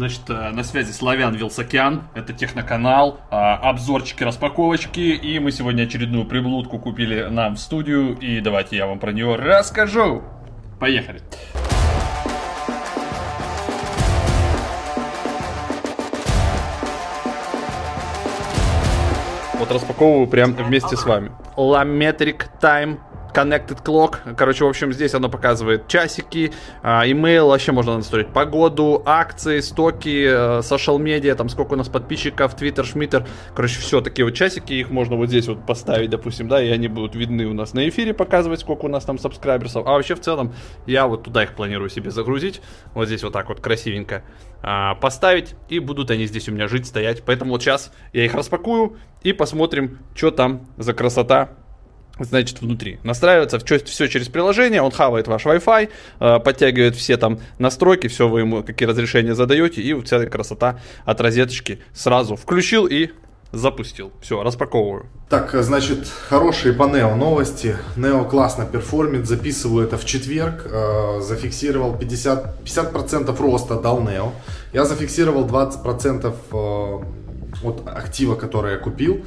Значит, э, на связи Славян Вилсакян, это техноканал, а, обзорчики, распаковочки, и мы сегодня очередную приблудку купили нам в студию, и давайте я вам про нее расскажу. Поехали. Вот распаковываю прям вместе с вами. Lametric Time Connected Clock. Короче, в общем, здесь оно показывает часики, имейл, вообще можно настроить погоду, акции, стоки, social медиа, там сколько у нас подписчиков, твиттер, шмиттер. Короче, все такие вот часики, их можно вот здесь вот поставить, допустим, да, и они будут видны у нас на эфире, показывать, сколько у нас там сабскрайберсов. А вообще, в целом, я вот туда их планирую себе загрузить. Вот здесь вот так вот красивенько а, поставить, и будут они здесь у меня жить, стоять. Поэтому вот сейчас я их распакую и посмотрим, что там за красота значит, внутри. Настраивается все через приложение, он хавает ваш Wi-Fi, э, подтягивает все там настройки, все вы ему какие разрешения задаете, и вся эта красота от розеточки сразу включил и запустил. Все, распаковываю. Так, значит, хорошие по Neo новости. Neo классно перформит, записываю это в четверг. Э, зафиксировал 50%, 50% роста дал Neo. Я зафиксировал 20% э, от актива, который я купил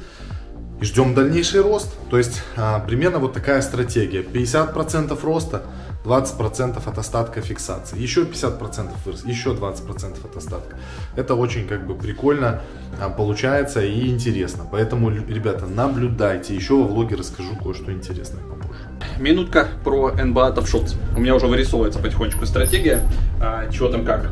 ждем дальнейший рост. То есть а, примерно вот такая стратегия. 50% роста, 20% от остатка фиксации. Еще 50% вырос, еще 20% от остатка. Это очень как бы прикольно а, получается и интересно. Поэтому, ребята, наблюдайте. Еще во влоге расскажу кое-что интересное попозже. Минутка про NBA Top Shots. У меня уже вырисовывается потихонечку стратегия. А, чего там как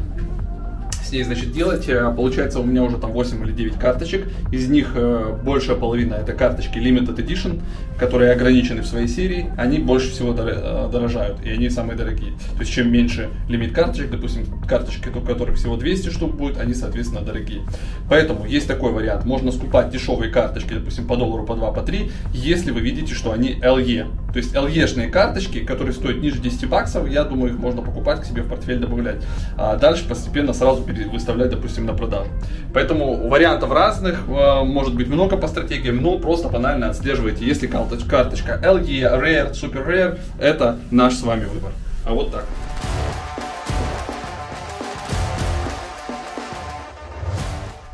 ней, значит, делать? Э, получается, у меня уже там 8 или 9 карточек. Из них э, большая половина это карточки Limited Edition, которые ограничены в своей серии. Они больше всего э, дорожают, и они самые дорогие. То есть, чем меньше лимит карточек, допустим, карточки, у которых всего 200 штук будет, они, соответственно, дорогие. Поэтому есть такой вариант. Можно скупать дешевые карточки, допустим, по доллару, по 2, по 3, если вы видите, что они LE. То есть LE-шные карточки, которые стоят ниже 10 баксов, я думаю, их можно покупать к себе в портфель добавлять. А дальше постепенно сразу перейти выставлять, допустим, на продажу. Поэтому вариантов разных, э, может быть много по стратегиям, но просто банально отслеживайте, если карточка LE, Rare, Super Rare, это наш с вами выбор. А вот так.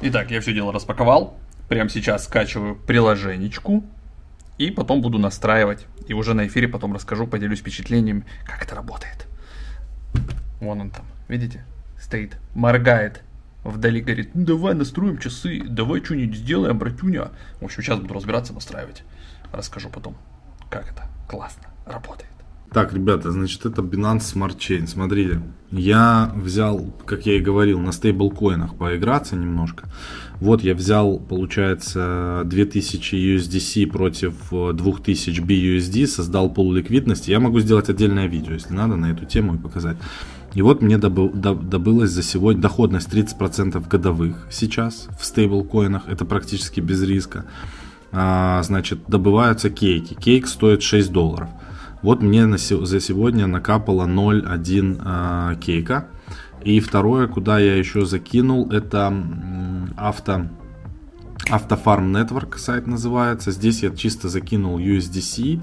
Итак, я все дело распаковал. Прямо сейчас скачиваю приложенечку. И потом буду настраивать. И уже на эфире потом расскажу, поделюсь впечатлениями, как это работает. Вон он там, видите? Стоит, моргает. Вдали говорит, ну давай настроим часы, давай что-нибудь сделаем, братюня. В общем, сейчас буду разбираться, настраивать. Расскажу потом, как это классно работает. Так, ребята, значит, это Binance Smart Chain. Смотрите, я взял, как я и говорил, на стейблкоинах поиграться немножко. Вот я взял, получается, 2000 USDC против 2000 BUSD, создал пол ликвидности. Я могу сделать отдельное видео, если надо, на эту тему и показать. И вот мне добыл, добылась за сегодня доходность 30% годовых сейчас в стейблкоинах. Это практически без риска. А, значит, добываются кейки. Кейк стоит 6 долларов. Вот мне за сегодня накапало 0,1 а, кейка. И второе, куда я еще закинул, это авто, Автофарм Network сайт называется. Здесь я чисто закинул USDC.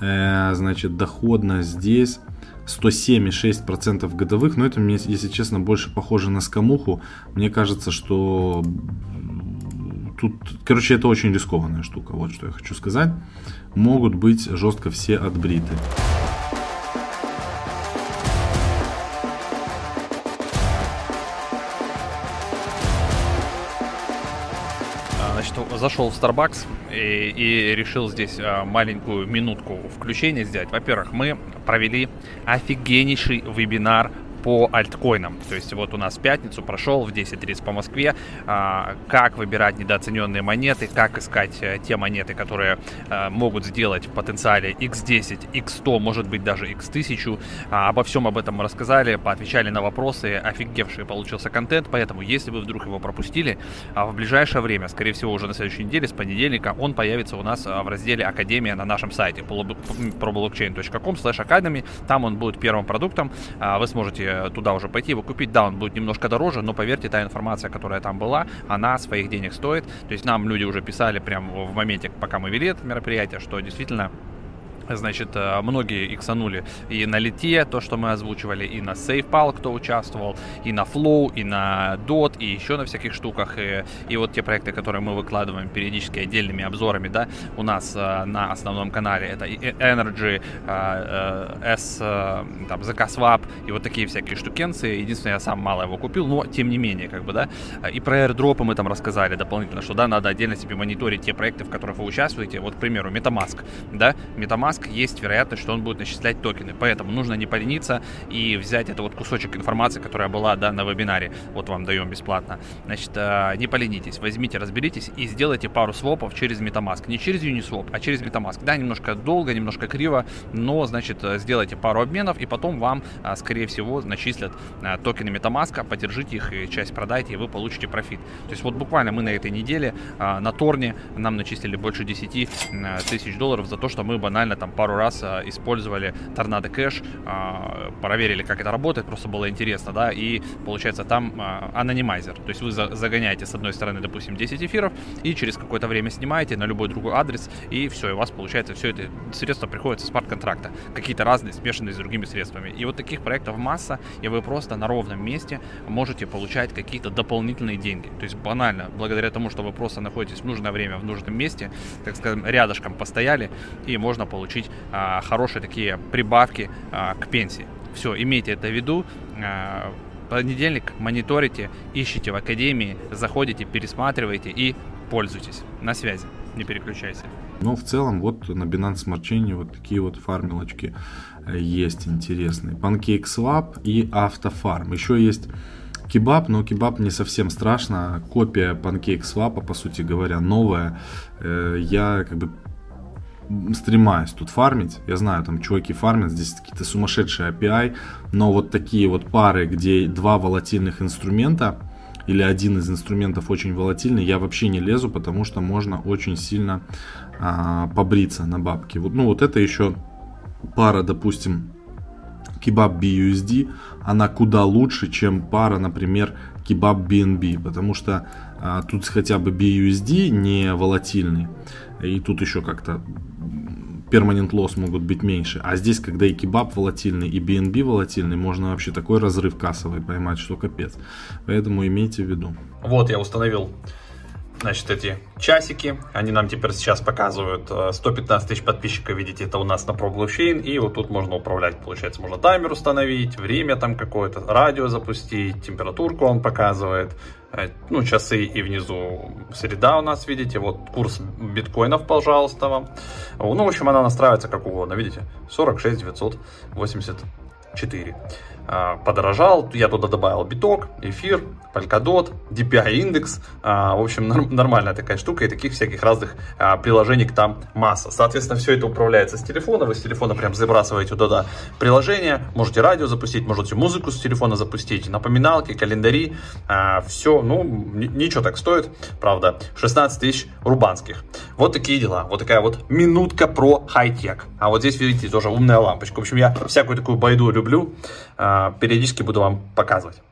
Э, значит, доходность здесь 107,6% годовых, но это мне, если честно, больше похоже на скамуху. Мне кажется, что тут, короче, это очень рискованная штука, вот что я хочу сказать. Могут быть жестко все отбриты. Зашел в Starbucks и, и решил здесь а, маленькую минутку включения сделать. Во-первых, мы провели офигеннейший вебинар по альткоинам. То есть вот у нас пятницу прошел в 10.30 по Москве, а, как выбирать недооцененные монеты, как искать а, те монеты, которые а, могут сделать в потенциале x10, x100, может быть даже x1000. А, обо всем об этом мы рассказали, поотвечали на вопросы, офигевший получился контент, поэтому если вы вдруг его пропустили, а, в ближайшее время, скорее всего уже на следующей неделе, с понедельника, он появится у нас в разделе Академия на нашем сайте problockchain.com slash academy, там он будет первым продуктом, вы сможете туда уже пойти, его купить. Да, он будет немножко дороже, но поверьте, та информация, которая там была, она своих денег стоит. То есть нам люди уже писали прямо в моменте, пока мы вели это мероприятие, что действительно Значит, э, многие иксанули и на лите, то, что мы озвучивали, и на SafePal, кто участвовал, и на Flow, и на DOT, и еще на всяких штуках. И, и вот те проекты, которые мы выкладываем периодически отдельными обзорами, да, у нас э, на основном канале, это Energy, э, S, там, ZK и вот такие всякие штукенцы. Единственное, я сам мало его купил, но тем не менее, как бы, да. И про airdropы мы там рассказали дополнительно, что, да, надо отдельно себе мониторить те проекты, в которых вы участвуете. Вот, к примеру, MetaMask, да, MetaMask Mask, есть вероятность, что он будет начислять токены. Поэтому нужно не полениться и взять это вот кусочек информации, которая была да, на вебинаре. Вот вам даем бесплатно. Значит, э, не поленитесь, возьмите, разберитесь и сделайте пару свопов через MetaMask. Не через Uniswap, а через MetaMask. Да, немножко долго, немножко криво, но, значит, э, сделайте пару обменов и потом вам, э, скорее всего, начислят токены MetaMask, поддержите их и часть продайте, и вы получите профит. То есть вот буквально мы на этой неделе на Торне нам начислили больше 10 тысяч долларов за то, что мы банально там там пару раз а, использовали торнадо кэш, а, проверили, как это работает, просто было интересно, да, и получается там а, анонимайзер, то есть вы загоняете с одной стороны, допустим, 10 эфиров, и через какое-то время снимаете на любой другой адрес, и все, и у вас получается все это средства приходят с смарт-контракта, какие-то разные, смешанные с другими средствами. И вот таких проектов масса, и вы просто на ровном месте можете получать какие-то дополнительные деньги. То есть банально, благодаря тому, что вы просто находитесь в нужное время, в нужном месте, так скажем, рядышком постояли, и можно получить получить а, хорошие такие прибавки а, к пенсии. Все, имейте это в виду. А, понедельник мониторите, ищите в академии, заходите, пересматривайте и пользуйтесь. На связи, не переключайся. Ну, в целом, вот на Binance Smart Chain вот такие вот фармилочки э, есть интересные. PancakeSwap и AutoFarm. Еще есть Кебаб, но кебаб не совсем страшно. Копия PancakeSwap, по сути говоря, новая. Э, я как бы стремаюсь тут фармить. Я знаю, там чуваки фармят, здесь какие-то сумасшедшие API, но вот такие вот пары, где два волатильных инструмента, или один из инструментов очень волатильный, я вообще не лезу, потому что можно очень сильно а, побриться на бабки. Вот, ну вот это еще пара, допустим, кебаб BUSD, она куда лучше, чем пара, например, кебаб BNB, потому что а, тут хотя бы BUSD не волатильный, и тут еще как-то перманент лосс могут быть меньше. А здесь, когда и кебаб волатильный, и BNB волатильный, можно вообще такой разрыв кассовый поймать, что капец. Поэтому имейте в виду. Вот я установил значит, эти часики. Они нам теперь сейчас показывают 115 э, тысяч подписчиков, видите, это у нас на Pro Blockchain. И вот тут можно управлять, получается, можно таймер установить, время там какое-то, радио запустить, температурку он показывает. Э, ну, часы и внизу среда у нас, видите, вот курс биткоинов, пожалуйста, вам. Ну, в общем, она настраивается как угодно, видите, 46 984. А, подорожал. Я туда добавил биток, эфир, Polkadot, DPI индекс. А, в общем, нормальная такая штука и таких всяких разных а, приложений там масса. Соответственно, все это управляется с телефона. Вы с телефона прям забрасываете туда приложение. Можете радио запустить, можете музыку с телефона запустить, напоминалки, календари. Все, ну, ничего так стоит. Правда, 16 тысяч рубанских. Вот такие дела. Вот такая вот минутка про хай-тек. А вот здесь, видите, тоже умная лампочка. В общем, я всякую такую байду люблю. А, периодически буду вам показывать.